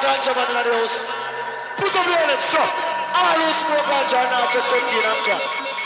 cancha madre de Dios. Puso violencia. A los mocajanas take te and crack.